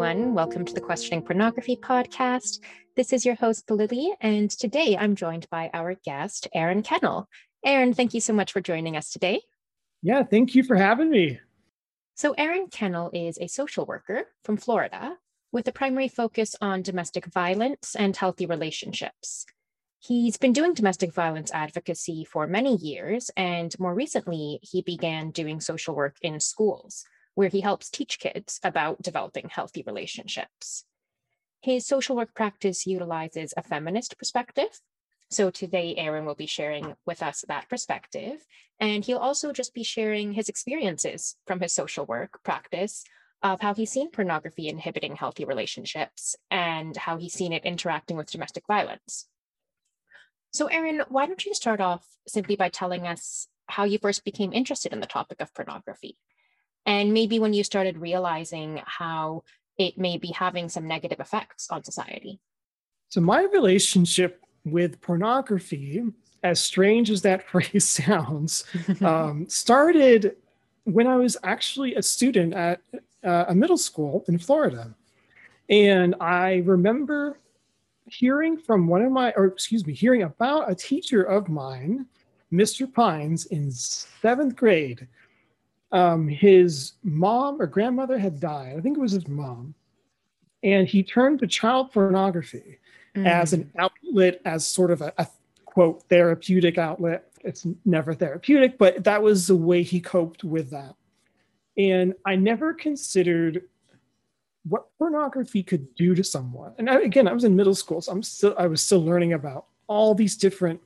everyone. Welcome to the Questioning Pornography podcast. This is your host, Lily, and today I'm joined by our guest, Aaron Kennell. Aaron, thank you so much for joining us today. Yeah, thank you for having me. So, Aaron Kennell is a social worker from Florida with a primary focus on domestic violence and healthy relationships. He's been doing domestic violence advocacy for many years, and more recently, he began doing social work in schools where he helps teach kids about developing healthy relationships. His social work practice utilizes a feminist perspective. So today, Aaron will be sharing with us that perspective, and he'll also just be sharing his experiences from his social work practice of how he's seen pornography inhibiting healthy relationships and how he's seen it interacting with domestic violence. So, Aaron, why don't you start off simply by telling us how you first became interested in the topic of pornography? And maybe when you started realizing how it may be having some negative effects on society. So, my relationship with pornography, as strange as that phrase sounds, um, started when I was actually a student at uh, a middle school in Florida. And I remember hearing from one of my, or excuse me, hearing about a teacher of mine, Mr. Pines, in seventh grade, um, his mom or grandmother had died. I think it was his mom. And he turned to child pornography mm. as an outlet, as sort of a, a quote, therapeutic outlet. It's never therapeutic, but that was the way he coped with that. And I never considered what pornography could do to someone. And I, again, I was in middle school, so I'm still I was still learning about all these different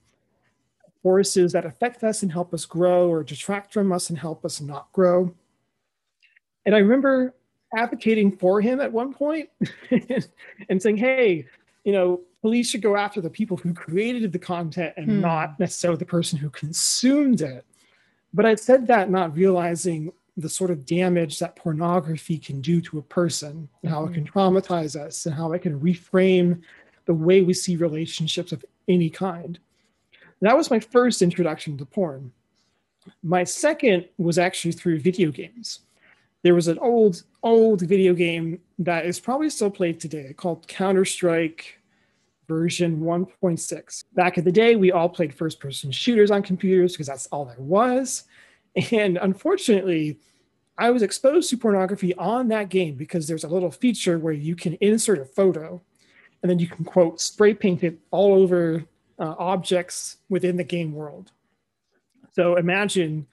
forces that affect us and help us grow or detract from us and help us not grow. And I remember advocating for him at one point and saying, hey, you know, police should go after the people who created the content and hmm. not necessarily the person who consumed it. But I said that not realizing the sort of damage that pornography can do to a person and how it can hmm. traumatize us and how it can reframe the way we see relationships of any kind. That was my first introduction to porn. My second was actually through video games. There was an old, old video game that is probably still played today called Counter Strike version 1.6. Back in the day, we all played first person shooters on computers because that's all there was. And unfortunately, I was exposed to pornography on that game because there's a little feature where you can insert a photo and then you can quote spray paint it all over uh, objects within the game world. So imagine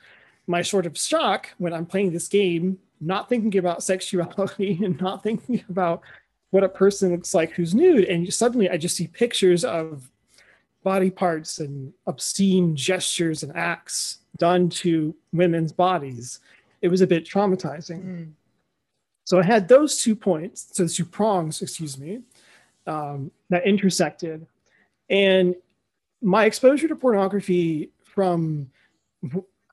my sort of shock when I'm playing this game, not thinking about sexuality and not thinking about what a person looks like who's nude. And suddenly I just see pictures of body parts and obscene gestures and acts done to women's bodies. It was a bit traumatizing. Mm. So I had those two points, so two prongs, excuse me, um, that intersected. And my exposure to pornography from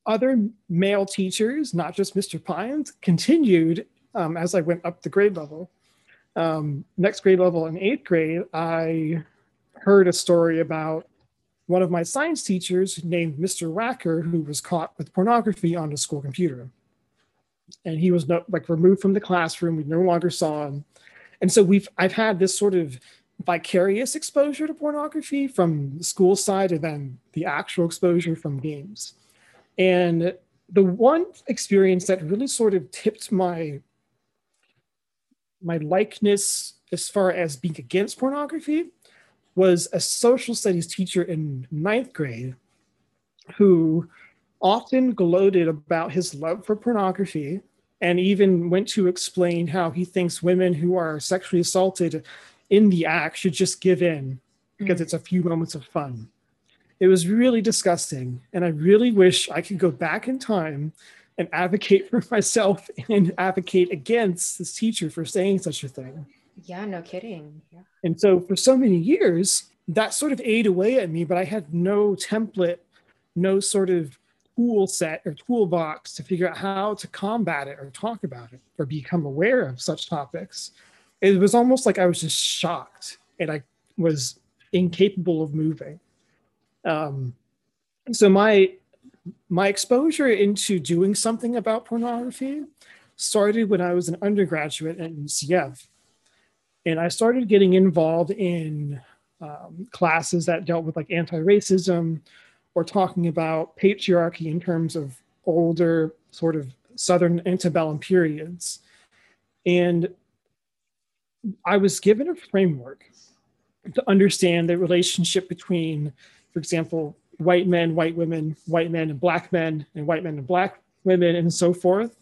other male teachers, not just Mr. Pines, continued um, as I went up the grade level. Um, next grade level in eighth grade, I heard a story about one of my science teachers named Mr. Wacker, who was caught with pornography on the school computer. And he was no, like removed from the classroom. We no longer saw him. And so we've I've had this sort of vicarious exposure to pornography from the school side and then the actual exposure from games. And the one experience that really sort of tipped my my likeness as far as being against pornography was a social studies teacher in ninth grade who often gloated about his love for pornography and even went to explain how he thinks women who are sexually assaulted in the act should just give in because mm. it's a few moments of fun. It was really disgusting. And I really wish I could go back in time and advocate for myself and advocate against this teacher for saying such a thing. Yeah, no kidding. Yeah. And so for so many years, that sort of ate away at me, but I had no template, no sort of tool set or toolbox to figure out how to combat it or talk about it or become aware of such topics it was almost like I was just shocked and I was incapable of moving. Um, so my my exposure into doing something about pornography started when I was an undergraduate at UCF. And I started getting involved in um, classes that dealt with like anti racism or talking about patriarchy in terms of older sort of Southern antebellum periods. And I was given a framework to understand the relationship between, for example, white men, white women, white men and black men, and white men and black women, and so forth,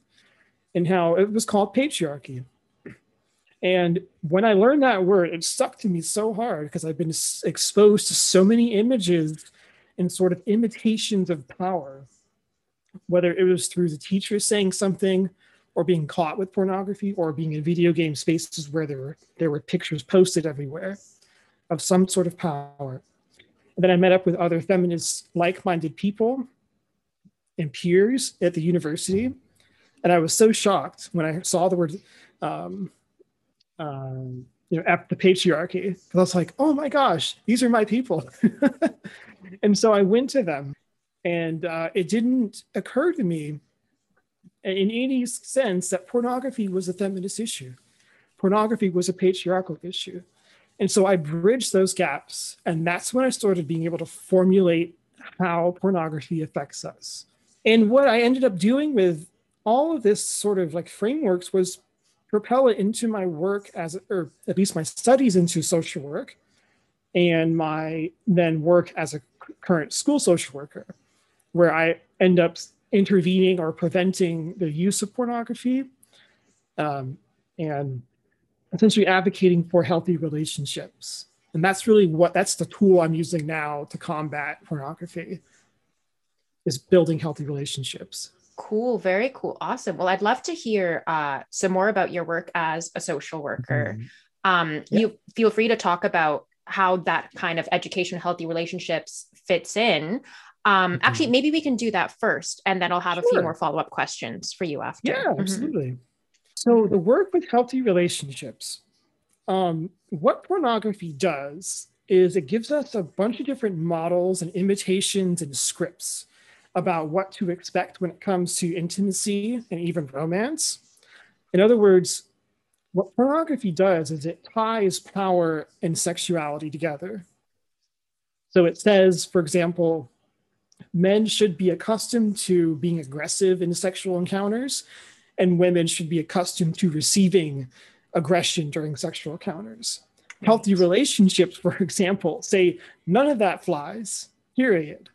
and how it was called patriarchy. And when I learned that word, it stuck to me so hard because I've been exposed to so many images and sort of imitations of power, whether it was through the teacher saying something or being caught with pornography or being in video game spaces where there were, there were pictures posted everywhere of some sort of power. And then I met up with other feminist like-minded people and peers at the university. And I was so shocked when I saw the word um, um, you know, at the patriarchy. I was like, oh my gosh, these are my people. and so I went to them, and uh, it didn't occur to me in any sense that pornography was a feminist issue. Pornography was a patriarchal issue. And so I bridged those gaps. And that's when I started being able to formulate how pornography affects us. And what I ended up doing with all of this sort of like frameworks was propel it into my work as, or at least my studies into social work and my then work as a current school social worker, where I end up intervening or preventing the use of pornography um, and essentially advocating for healthy relationships. And that's really what that's the tool I'm using now to combat pornography is building healthy relationships. Cool, very cool. Awesome. Well, I'd love to hear uh, some more about your work as a social worker. Mm-hmm. Um, yeah. You feel free to talk about how that kind of education, healthy relationships fits in. Um, mm-hmm. Actually, maybe we can do that first, and then I'll have sure. a few more follow up questions for you after. Yeah, mm-hmm. absolutely. So, the work with healthy relationships, um, what pornography does is it gives us a bunch of different models and imitations and scripts about what to expect when it comes to intimacy and even romance. In other words, what pornography does is it ties power and sexuality together. So it says, for example, men should be accustomed to being aggressive in sexual encounters, and women should be accustomed to receiving aggression during sexual encounters. Healthy relationships, for example, say none of that flies, period.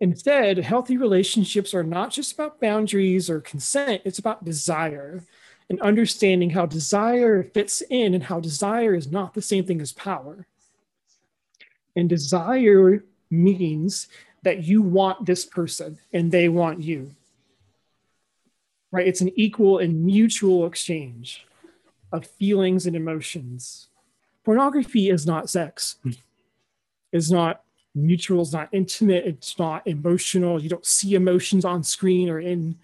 Instead, healthy relationships are not just about boundaries or consent, it's about desire and understanding how desire fits in and how desire is not the same thing as power. And desire means that you want this person and they want you. Right? It's an equal and mutual exchange of feelings and emotions. Pornography is not sex. It's not mutual, it's not intimate, it's not emotional. You don't see emotions on screen or in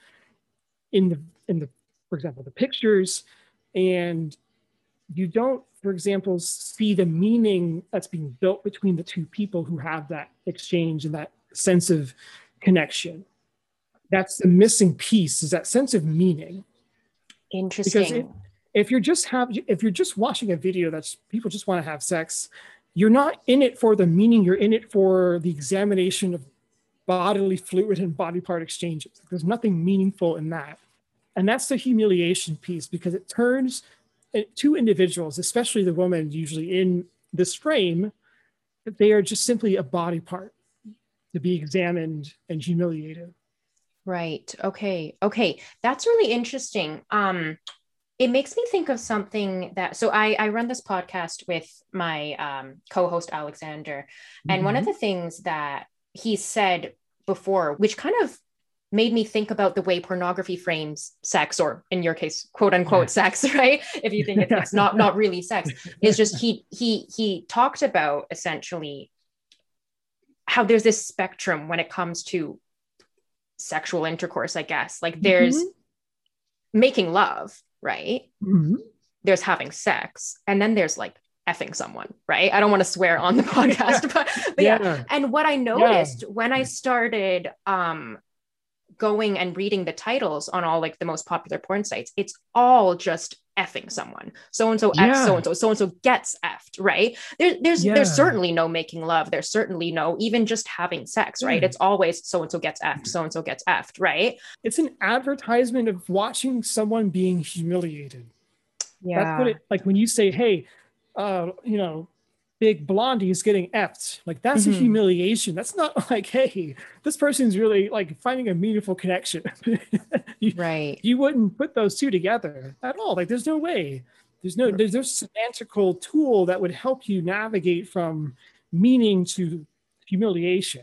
in the in the, for example, the pictures, and you don't, for example, see the meaning that's being built between the two people who have that exchange and that sense of connection. That's the missing piece, is that sense of meaning. Interesting. Because if, if you're just have if you're just watching a video that's people just want to have sex, you're not in it for the meaning, you're in it for the examination of bodily fluid and body part exchanges. There's nothing meaningful in that. And that's the humiliation piece because it turns eh, two individuals, especially the woman usually in this frame, they are just simply a body part to be examined and humiliated. Right. Okay. Okay. That's really interesting. Um, it makes me think of something that so I, I run this podcast with my um, co-host Alexander, and mm-hmm. one of mm-hmm. the things that he said before, which kind of made me think about the way pornography frames sex, or in your case, quote unquote sex, right? If you think it's not not really sex, is just he he he talked about essentially how there's this spectrum when it comes to sexual intercourse, I guess. Like there's mm-hmm. making love right? Mm-hmm. There's having sex, and then there's like effing someone, right? I don't want to swear on the podcast, but, but yeah. yeah. And what I noticed yeah. when I started um going and reading the titles on all like the most popular porn sites, it's all just effing someone. So and so F so and so, so and so gets effed, right? There, there's yeah. there's certainly no making love. There's certainly no even just having sex, right? It's always so and so gets effed, so and so gets effed, right? It's an advertisement of watching someone being humiliated. Yeah. That's what it like when you say, hey, uh, you know, big blondie is getting effed. Like that's mm-hmm. a humiliation. That's not like, hey, this person's really like finding a meaningful connection. you, right. You wouldn't put those two together at all. Like there's no way. There's no there's no semantical tool that would help you navigate from meaning to humiliation.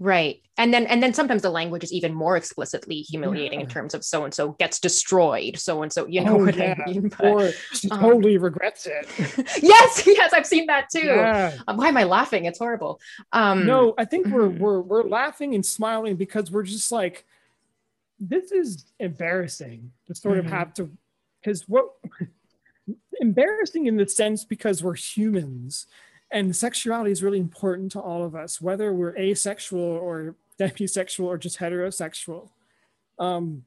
Right. And then and then sometimes the language is even more explicitly humiliating yeah. in terms of so and so gets destroyed. So and so, you know oh, what yeah. I mean? But, or she um, totally regrets it. yes, yes, I've seen that too. Yeah. Um, why am I laughing? It's horrible. Um no, I think we're mm-hmm. we're we're laughing and smiling because we're just like, this is embarrassing to sort mm-hmm. of have to because what embarrassing in the sense because we're humans and sexuality is really important to all of us, whether we're asexual or demisexual or just heterosexual. Um,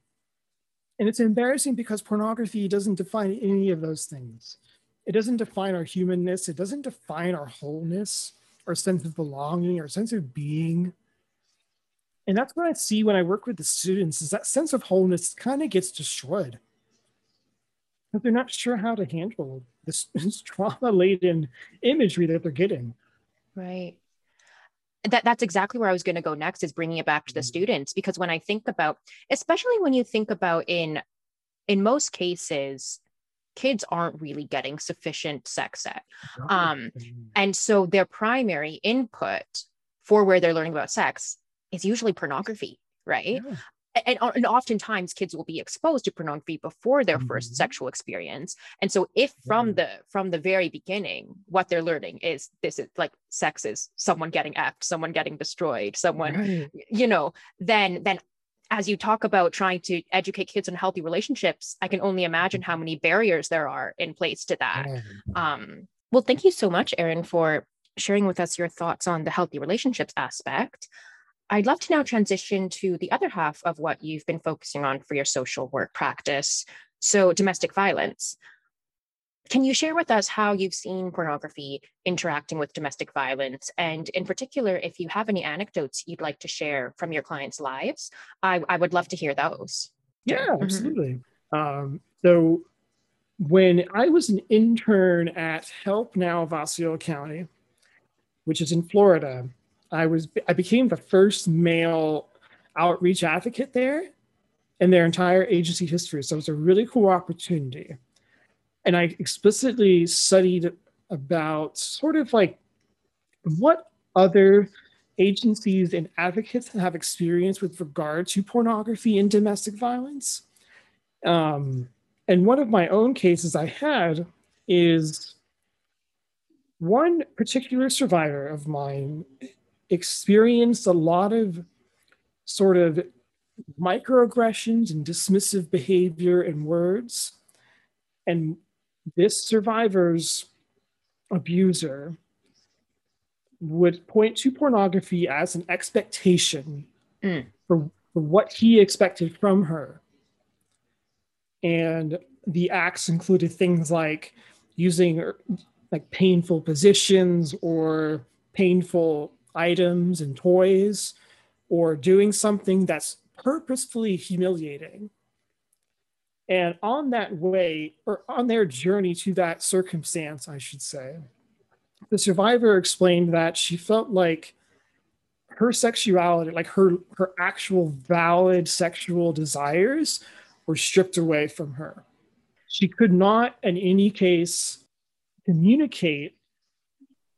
and it's embarrassing because pornography doesn't define any of those things. It doesn't define our humanness. It doesn't define our wholeness, our sense of belonging, our sense of being. And that's what I see when I work with the students is that sense of wholeness kind of gets destroyed but they're not sure how to handle this, this trauma laden imagery that they're getting. Right. That, that's exactly where I was going to go next is bringing it back to the mm-hmm. students because when I think about, especially when you think about in in most cases, kids aren't really getting sufficient sex ed. Um, and so their primary input for where they're learning about sex is usually pornography, right? Yeah and, uh, and oftentimes kids will be exposed to pornography before their mm-hmm. first sexual experience. And so if from the from the very beginning what they're learning is this is like sex is someone getting effed someone getting destroyed someone right. you know then then as you talk about trying to educate kids on healthy relationships i can only imagine how many barriers there are in place to that. Um, well thank you so much aaron for sharing with us your thoughts on the healthy relationships aspect I'd love to now transition to the other half of what you've been focusing on for your social work practice. So, domestic violence. Can you share with us how you've seen pornography interacting with domestic violence? And in particular, if you have any anecdotes you'd like to share from your clients' lives, I, I would love to hear those. Yeah, mm-hmm. absolutely. Um, so, when I was an intern at Help Now of Osceola County, which is in Florida, I was I became the first male outreach advocate there in their entire agency history. So it was a really cool opportunity. And I explicitly studied about sort of like what other agencies and advocates have experience with regard to pornography and domestic violence. Um, and one of my own cases I had is one particular survivor of mine experienced a lot of sort of microaggressions and dismissive behavior and words. And this survivor's abuser would point to pornography as an expectation mm. for, for what he expected from her. And the acts included things like using like painful positions or painful items and toys or doing something that's purposefully humiliating. And on that way, or on their journey to that circumstance, I should say, the survivor explained that she felt like her sexuality, like her her actual valid sexual desires, were stripped away from her. She could not, in any case, communicate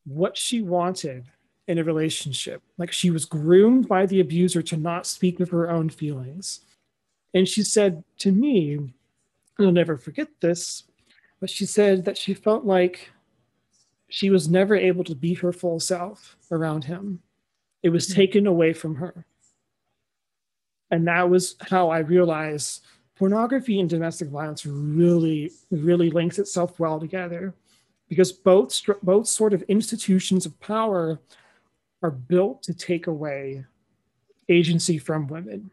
what she wanted in a relationship. Like she was groomed by the abuser to not speak of her own feelings. And she said to me, I'll never forget this, but she said that she felt like she was never able to be her full self around him. It was mm-hmm. taken away from her. And that was how I realized pornography and domestic violence really, really links itself well together because both, both sort of institutions of power are built to take away agency from women.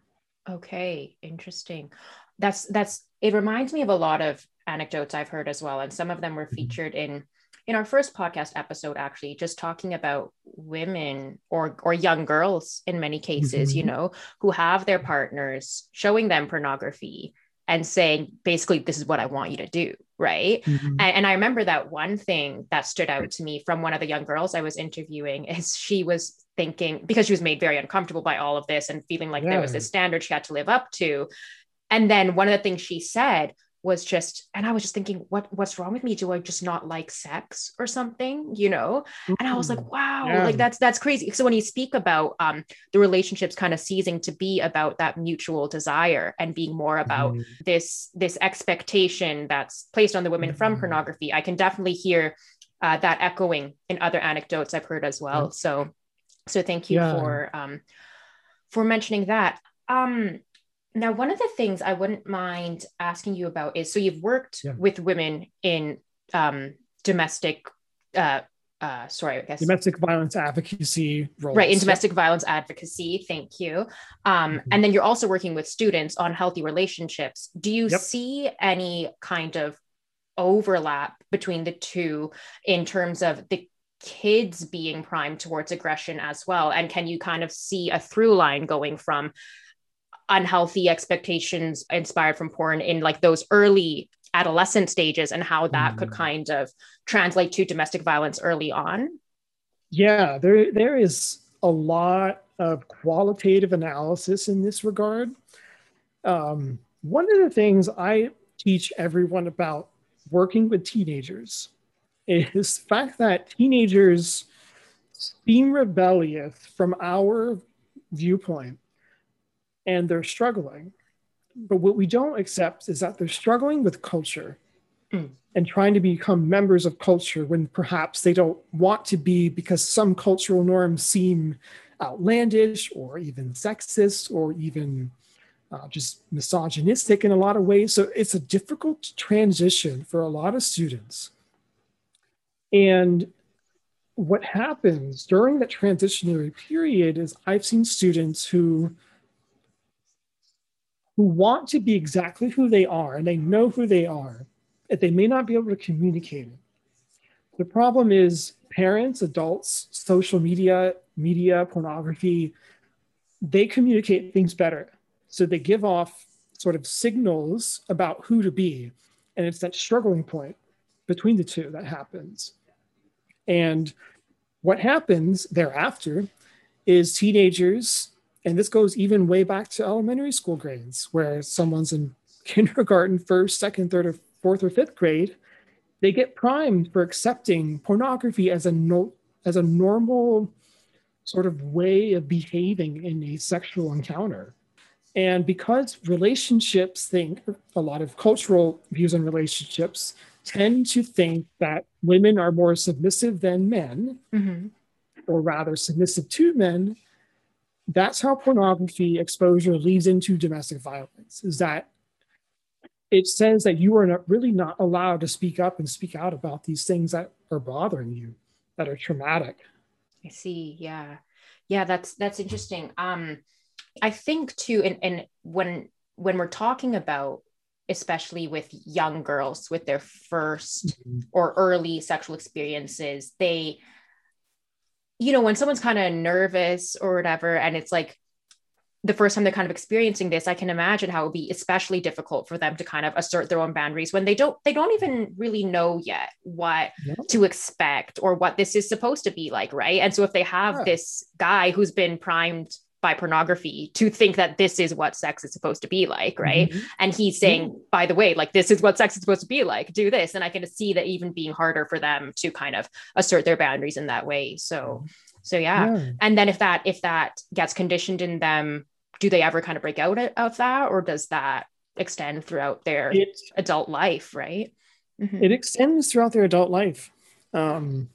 Okay, interesting. That's that's it reminds me of a lot of anecdotes I've heard as well and some of them were mm-hmm. featured in in our first podcast episode actually just talking about women or or young girls in many cases mm-hmm. you know who have their partners showing them pornography and saying basically this is what i want you to do right mm-hmm. and, and, i remember that one thing that stood out to me from one of the young girls i was interviewing is she was thinking because she was made very uncomfortable by all of this and feeling like yeah. there was this standard she had to live up to and then one of the things she said was just and i was just thinking what what's wrong with me? Do i just not like sex or something? You know? And i was like wow. Yeah. like that's that's crazy. So when you speak about um the relationships kind of ceasing to be about that mutual desire and being more about mm-hmm. this this expectation that's placed on the women mm-hmm. from pornography i can definitely hear uh, that echoing in other anecdotes i've heard as well. So so thank you yeah. for um for mentioning that. Um now, one of the things I wouldn't mind asking you about is so you've worked yeah. with women in um, domestic, uh, uh, sorry, I guess domestic violence advocacy roles. Right, in domestic yeah. violence advocacy. Thank you. Um, mm-hmm. And then you're also working with students on healthy relationships. Do you yep. see any kind of overlap between the two in terms of the kids being primed towards aggression as well? And can you kind of see a through line going from unhealthy expectations inspired from porn in like those early adolescent stages and how that mm. could kind of translate to domestic violence early on? Yeah there there is a lot of qualitative analysis in this regard. Um, one of the things i teach everyone about working with teenagers is the fact that teenagers seem rebellious from our viewpoint and they're struggling. But what we don't accept is that they're struggling with culture mm. and trying to become members of culture when perhaps they don't want to be because some cultural norms seem outlandish or even sexist or even uh, just misogynistic in a lot of ways. So it's a difficult transition for a lot of students. And what happens during that transitionary period is I've seen students who who want to be exactly who they are and they know who they are, that they may not be able to communicate it. The problem is parents, adults, social media, media, pornography, they communicate things better. So they give off sort of signals about who to be. And it's that struggling point between the two that happens. And what happens thereafter is teenagers and this goes even way back to elementary school grades, where someone's in kindergarten, first, second, third, or fourth or fifth grade, they get primed for accepting pornography as a no, as a normal sort of way of behaving in a sexual encounter. And because relationships think a lot of cultural views on relationships tend to think that women are more submissive than men, mm-hmm. or rather submissive to men, that's how pornography exposure leads into domestic violence is that it says that you are not, really not allowed to speak up and speak out about these things that are bothering you that are traumatic. I see yeah. Yeah that's that's interesting. Um i think too and, and when when we're talking about especially with young girls with their 1st mm-hmm. or early sexual experiences they you know, when someone's kind of nervous or whatever, and it's like the first time they're kind of experiencing this, I can imagine how it would be especially difficult for them to kind of assert their own boundaries when they don't they don't even really know yet what no. to expect or what this is supposed to be like, right? And so if they have yeah. this guy who's been primed by pornography to think that this is what sex is supposed to be like, right? Mm-hmm. And he's saying, mm-hmm. by the way, like this is what sex is supposed to be like, do this. And I can see that even being harder for them to kind of assert their boundaries in that way. So, so yeah. yeah. And then if that if that gets conditioned in them, do they ever kind of break out of that, or does that extend throughout their it, adult life, right? Mm-hmm. It extends throughout their adult life. Um,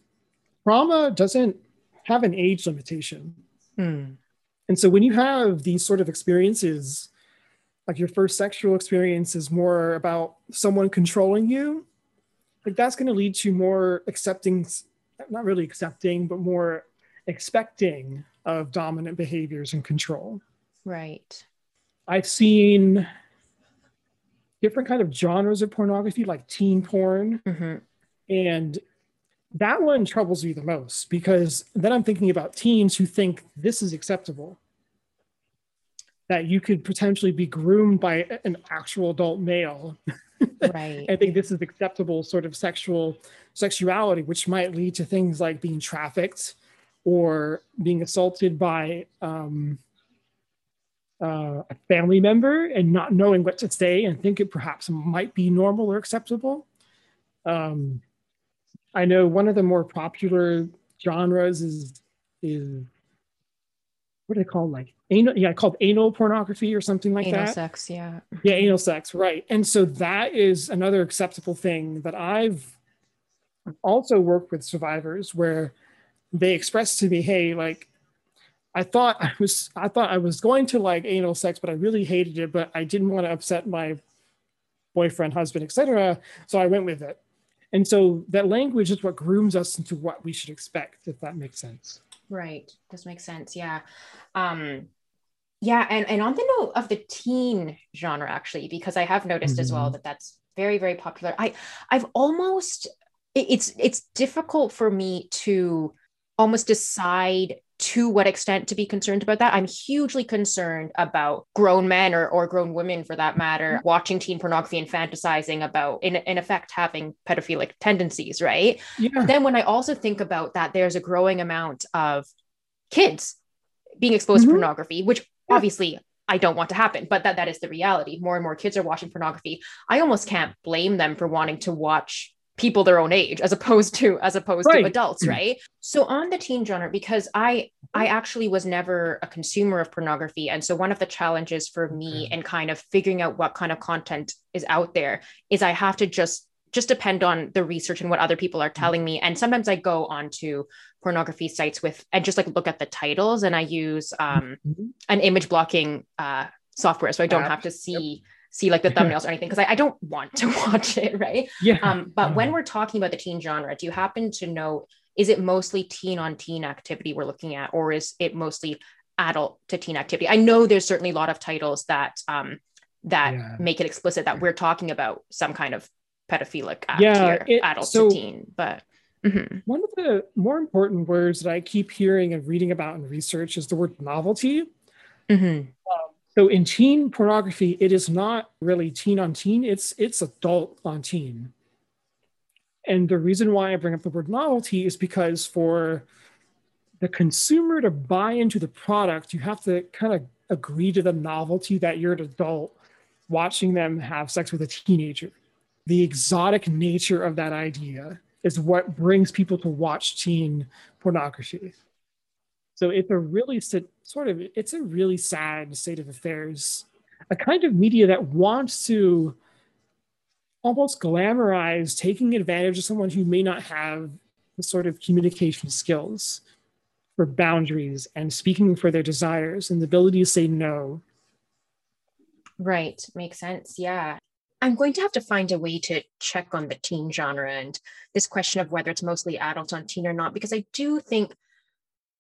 trauma doesn't have an age limitation. Hmm. And so when you have these sort of experiences, like your first sexual experience is more about someone controlling you, like that's going to lead to more accepting, not really accepting, but more expecting of dominant behaviors and control. Right. I've seen different kind of genres of pornography, like teen porn, hmm and that one troubles me the most because then I'm thinking about teens who think this is acceptable. That you could potentially be groomed by an actual adult male Right. I think this is acceptable sort of sexual sexuality, which might lead to things like being trafficked or being assaulted by um, uh, a family member and not knowing what to say and think it perhaps might be normal or acceptable. Um, I know one of the more popular genres is is what do they call like anal? Yeah, I called anal pornography or something like that. Anal that. sex, yeah. Yeah, anal sex, right. And so that is another acceptable thing that I've also worked with survivors where they expressed to me, hey, like I thought I was I thought I was going to like anal sex, but I really hated it, but I didn't want to upset my boyfriend, husband, etc. So I went with it. And so that language is what grooms us into what we should expect, if that makes sense. Right. Does make sense. Yeah. Um, yeah. And, and on the note of the teen genre, actually, because I have noticed as well Mhm. that that's very, very popular. I, I've almost, it- it's, it's difficult for me to almost decide to what extent to be concerned about that. I'm hugely concerned about grown men or, or grown women for that matter, watching teen pornography and fantasizing about, in, in effect, having pedophilic tendencies, right? Yeah. then when I also think about that, there's a growing amount of kids being exposed Mhm. to pornography, which Yeah. obviously I don't want to happen, but that that is the reality. More and more kids are watching pornography. I almost can't blame them for wanting to watch people their own age as opposed to as opposed Right. to adults, Mm. right? So on the teen genre, because I I actually was never a consumer of pornography. And so one of the challenges for me and kind of figuring out what kind of content is out there is I have to just just depend on the research and what other people are telling me. And sometimes I go onto pornography sites with and just like look at the titles and I use um, Mhm. an image blocking uh, software so I don't have to see see like the thumbnails or anything because I, I don't want to watch it, right? Yeah. Um, but when we're talking about the teen genre, do you happen to know is it mostly teen on teen activity we're looking at, or is it mostly adult to teen activity? I know there's certainly a lot of titles that um, that Yeah. make it explicit that we're talking about some kind of pedophilic act Yeah, here, it- adult so- to teen. But Mhm. One of the more important words that I keep hearing and reading about in research is the word novelty. Mhm. So in teen pornography, it is not really teen on teen, it's it's adult on teen. And the reason why I bring up the word novelty is because for the consumer to buy into the product, you have to kind of agree to the novelty that you're an adult watching them have sex with a teenager. The exotic nature of that idea is what brings people to watch teen pornography. So it's a really sort of it's a really sad state of affairs. A kind of media that wants to almost glamorize taking advantage of someone who may not have the sort of communication skills for boundaries and speaking for their desires and the ability to say no. Right. Makes sense. Yeah. I'm going to have to find a way to check on the teen genre and this question of whether it's mostly adult on teen or not, because I do think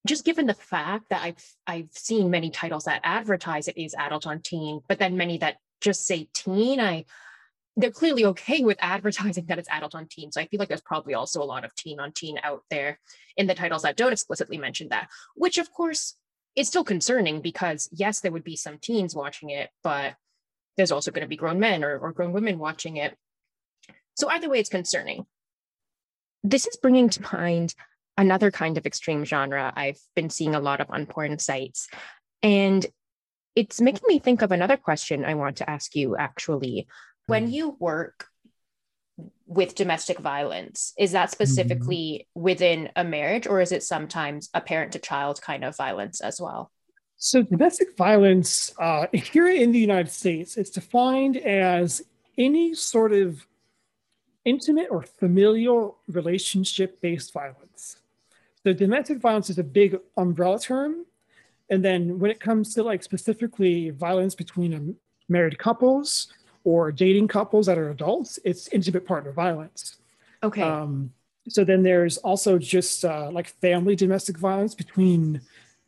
just given the fact that I've I've seen many titles that advertise it is adult on teen, but then many that just say teen, I they're clearly okay with advertising that it's adult on teen. So I feel like there's probably also a lot of teen on teen out there in the titles that don't explicitly mention that, which of course is still concerning because yes, there would be some teens watching it, but there's also going to be grown men or, or grown women watching it. So either way, it's concerning. This is bringing to mind another kind of extreme genre I've been seeing a lot of on porn sites. And it's making me think of another question I want to ask you actually. When Mhm. you work with domestic violence, is that specifically within a marriage or is it sometimes a parent to child kind of violence as well? So domestic violence uh, here in the United States, is defined as any sort of intimate or familial relationship-based violence. So domestic violence is a big umbrella term. And then when it comes to like specifically violence between um, married couples or dating couples that are adults, it's intimate partner violence. Okay. Um, so then there's also just uh, like family domestic violence between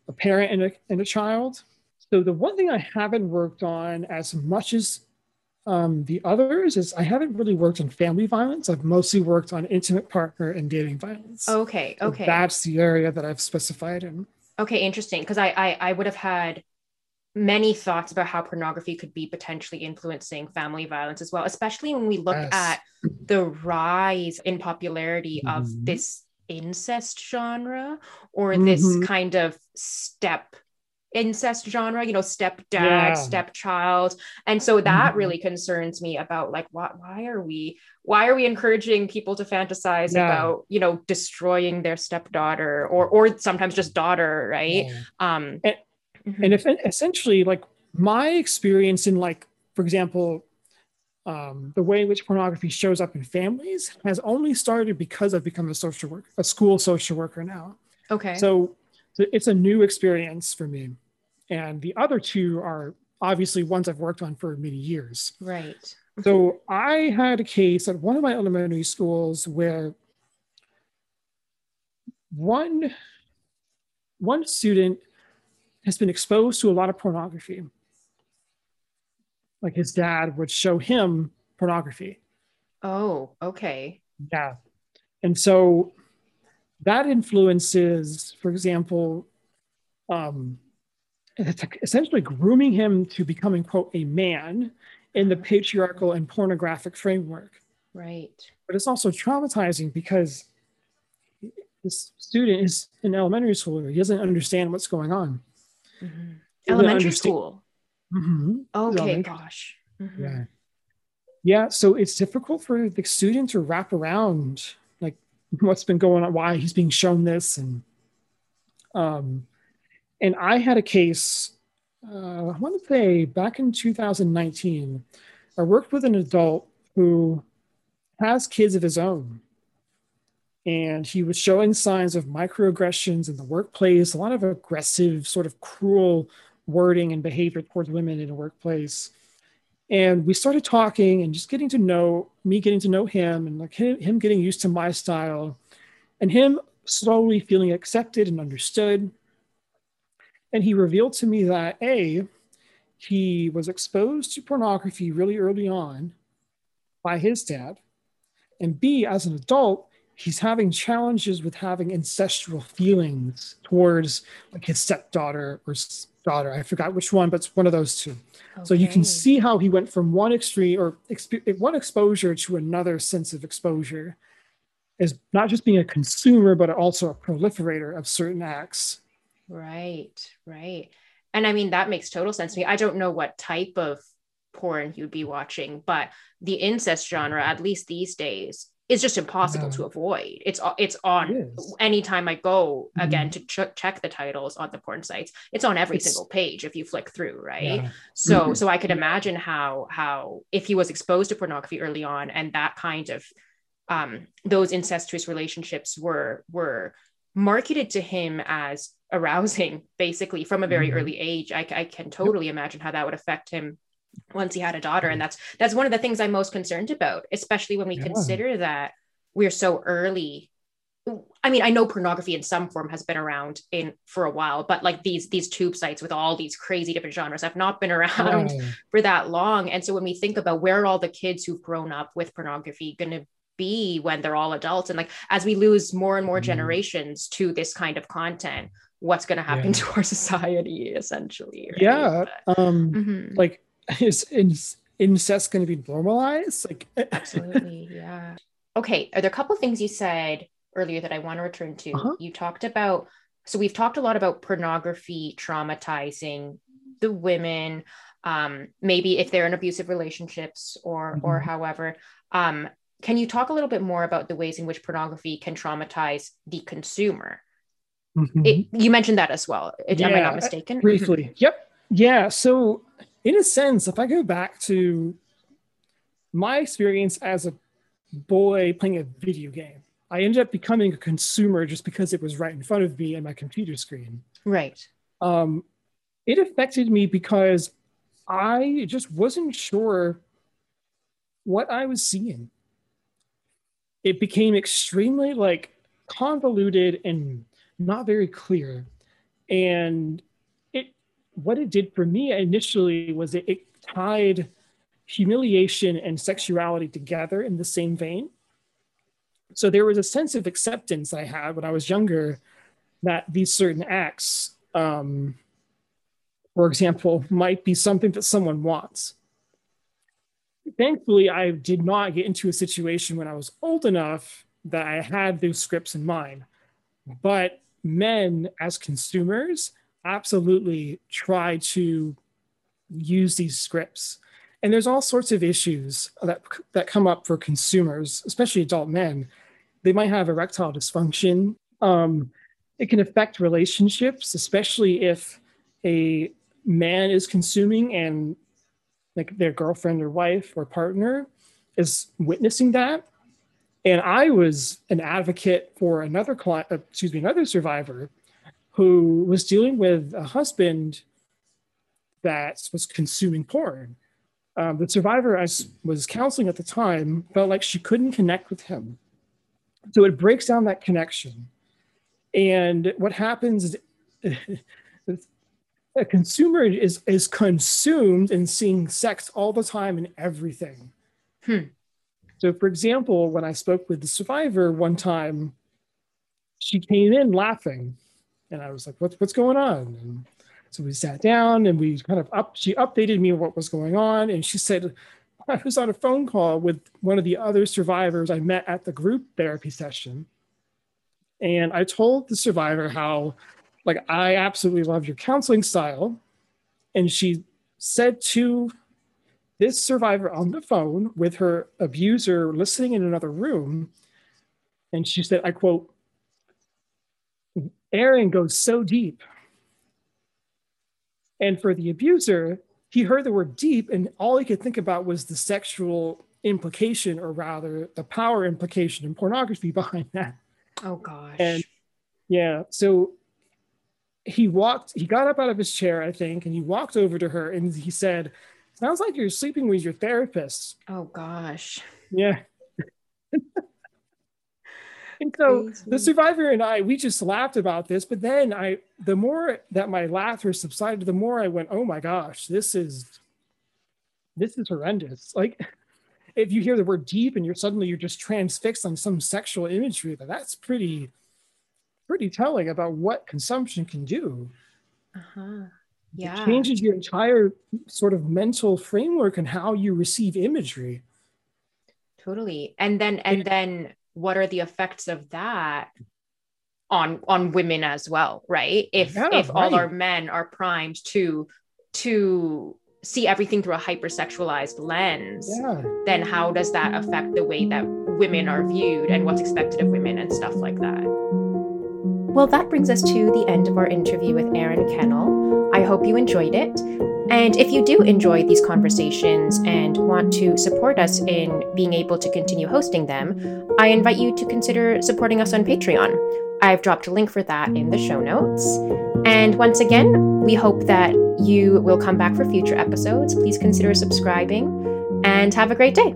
a parent and a, and a child. So the one thing I haven't worked on as much as um, the others is I haven't really worked on family violence. I've mostly worked on intimate partner and dating violence. Okay. So Okay. that's the area that I've specified in. Okay, interesting. Because I, I I would have had many thoughts about how pornography could be potentially influencing family violence as well, especially when we look Yes. at the rise in popularity of Mhm. this incest genre or this Mhm. kind of step incest genre you know stepdad Yeah. stepchild and so that Mhm. really concerns me about like why, why are we why are we encouraging people to fantasize Yeah. about you know destroying their stepdaughter or or sometimes just daughter right Yeah. um And- mhm. and if essentially like my experience in like for example um, the way in which pornography shows up in families has only started because i've become a social worker a school social worker now okay so, so it's a new experience for me. And the other two are obviously ones i've worked on for many years. Right. So i had a case at one of my elementary schools where one one student has been exposed to a lot of pornography. Like his dad would show him pornography. Oh okay. Yeah. And so that influences for example um it's essentially grooming him to becoming quote a man in the patriarchal and pornographic framework right but it's also traumatizing because this student is in elementary school he doesn't understand what's going on Mhm. Elementary school Mhm. okay elementary. gosh Mhm. Yeah. Yeah. So it's difficult for the student to wrap around what's been going on, why he's being shown this. And um and I had a case, uh, I want to say back in 2019, I worked with an adult who has kids of his own. And he was showing signs of microaggressions in the workplace, a lot of aggressive, sort of cruel wording and behavior towards women in a workplace and we started talking and just getting to know me getting to know him and like him, him getting used to my style and him slowly feeling accepted and understood. And he revealed to me that a he was exposed to pornography really early on by his dad. And b as an adult he's having challenges with having ancestral feelings towards like his stepdaughter or daughter i forgot which one but it's one of those two so you can see how he went from one extreme or exp- one exposure to another sense of exposure as not just being a consumer, but also a proliferator of certain acts. Right, right. And I mean, that makes total sense to me. I don't know what type of porn you'd be watching, but the incest genre, at least these days, is just impossible Yeah. to avoid. It's it's on It anytime I go again Mhm. to ch- check the titles on the porn sites. It's on every It's- single page if you flick through, right? Yeah. So Mhm. so I could imagine how how if he was exposed to pornography early on and that kind of um those incestuous relationships were were marketed to him as arousing basically from a very Mhm. early age I, I can totally imagine how that would affect him once he had a daughter and that's that's one of the things i'm most concerned about especially when we Yeah. consider that we're so early i mean i know pornography in some form has been around in for a while but like these these tube sites with all these crazy different genres have not been around Yeah. for that long. And so when we think about where are all the kids who've grown up with pornography going to be when they're all adults, and like as we lose more and more Mhm. generations to this kind of content, what's going to happen Yeah. to our society essentially? right? Yeah. But- Um, Mhm. like is, incest going to be normalized? Like Absolutely. Yeah. Okay. Are there a couple things you said earlier that I want to return to? Uh-huh. You talked about, so we've talked a lot about pornography traumatizing the women, um, maybe if they're in abusive relationships or or Mhm. however. Um, can you talk a little bit more about the ways in which pornography can traumatize the consumer? Mhm. It, you mentioned that as well. It- am I not mistaken? briefly. Yep. Yeah. So, in a sense, if I go back to my experience as a boy playing a video game, I ended up becoming a consumer just because it was right in front of me and my computer screen. Right. Um, it affected me because I just wasn't sure what I was seeing. It became extremely like convoluted and not very clear. And what it did for me initially was it, it tied humiliation and sexuality together in the same vein. So there was a sense of acceptance I had when I was younger that these certain acts, um, for example, might be something that someone wants. Thankfully, I did not get into a situation when I was old enough that I had those scripts in mind. But men, as consumers, absolutely try to use these scripts. And there's all sorts of issues that, that come up for consumers, especially adult men. They might have erectile dysfunction. Um, it can affect relationships, especially if a man is consuming and like their girlfriend or wife or partner is witnessing that. And I was an advocate for another client, uh, excuse me, another survivor who was dealing with a husband that was consuming porn. Um, the survivor I was counseling at the time felt like she couldn't connect with him. So it breaks down that connection. And what happens is a consumer is, is consumed in seeing sex all the time and everything. Hmm. So, for example, when I spoke with the survivor one time, she came in laughing, and I was like, "What's what's going on?" And so we sat down and we kind of up. She updated me what was going on, and she said, "I was on a phone call with one of the other survivors I met at the group therapy session, and I told the survivor how, like, I absolutely love your counseling style, and she said to this survivor on the phone with her abuser listening in another room, and she said, "I quote." Aaron goes so deep and for the abuser, he heard the word deep, and all he could think about was the sexual implication, or rather, the power implication and pornography behind that. Oh, gosh. And yeah, so he walked, he got up out of his chair, I think, and he walked over to her and he said, Sounds like you're sleeping with your therapist. Oh, gosh. Yeah. And so Crazy. the survivor and I, we just laughed about this. But then I, the more that my laughter subsided, the more I went, oh my gosh, this is, this is horrendous. Like if you hear the word deep and you're suddenly, you're just transfixed on some sexual imagery, but that's pretty, pretty telling about what consumption can do. Uh-huh. Yeah. It changes your entire sort of mental framework and how you receive imagery. Totally. And then, and then what are the effects of that on on women as well right if yeah, if right. all our men are primed to to see everything through a hypersexualized lens yeah. then how does that affect the way that women are viewed and what's expected of women and stuff like that well that brings us to the end of our interview with Aaron Kennell i hope you enjoyed it and if you do enjoy these conversations and want to support us in being able to continue hosting them, I invite you to consider supporting us on Patreon. I've dropped a link for that in the show notes. And once again, we hope that you will come back for future episodes. Please consider subscribing and have a great day.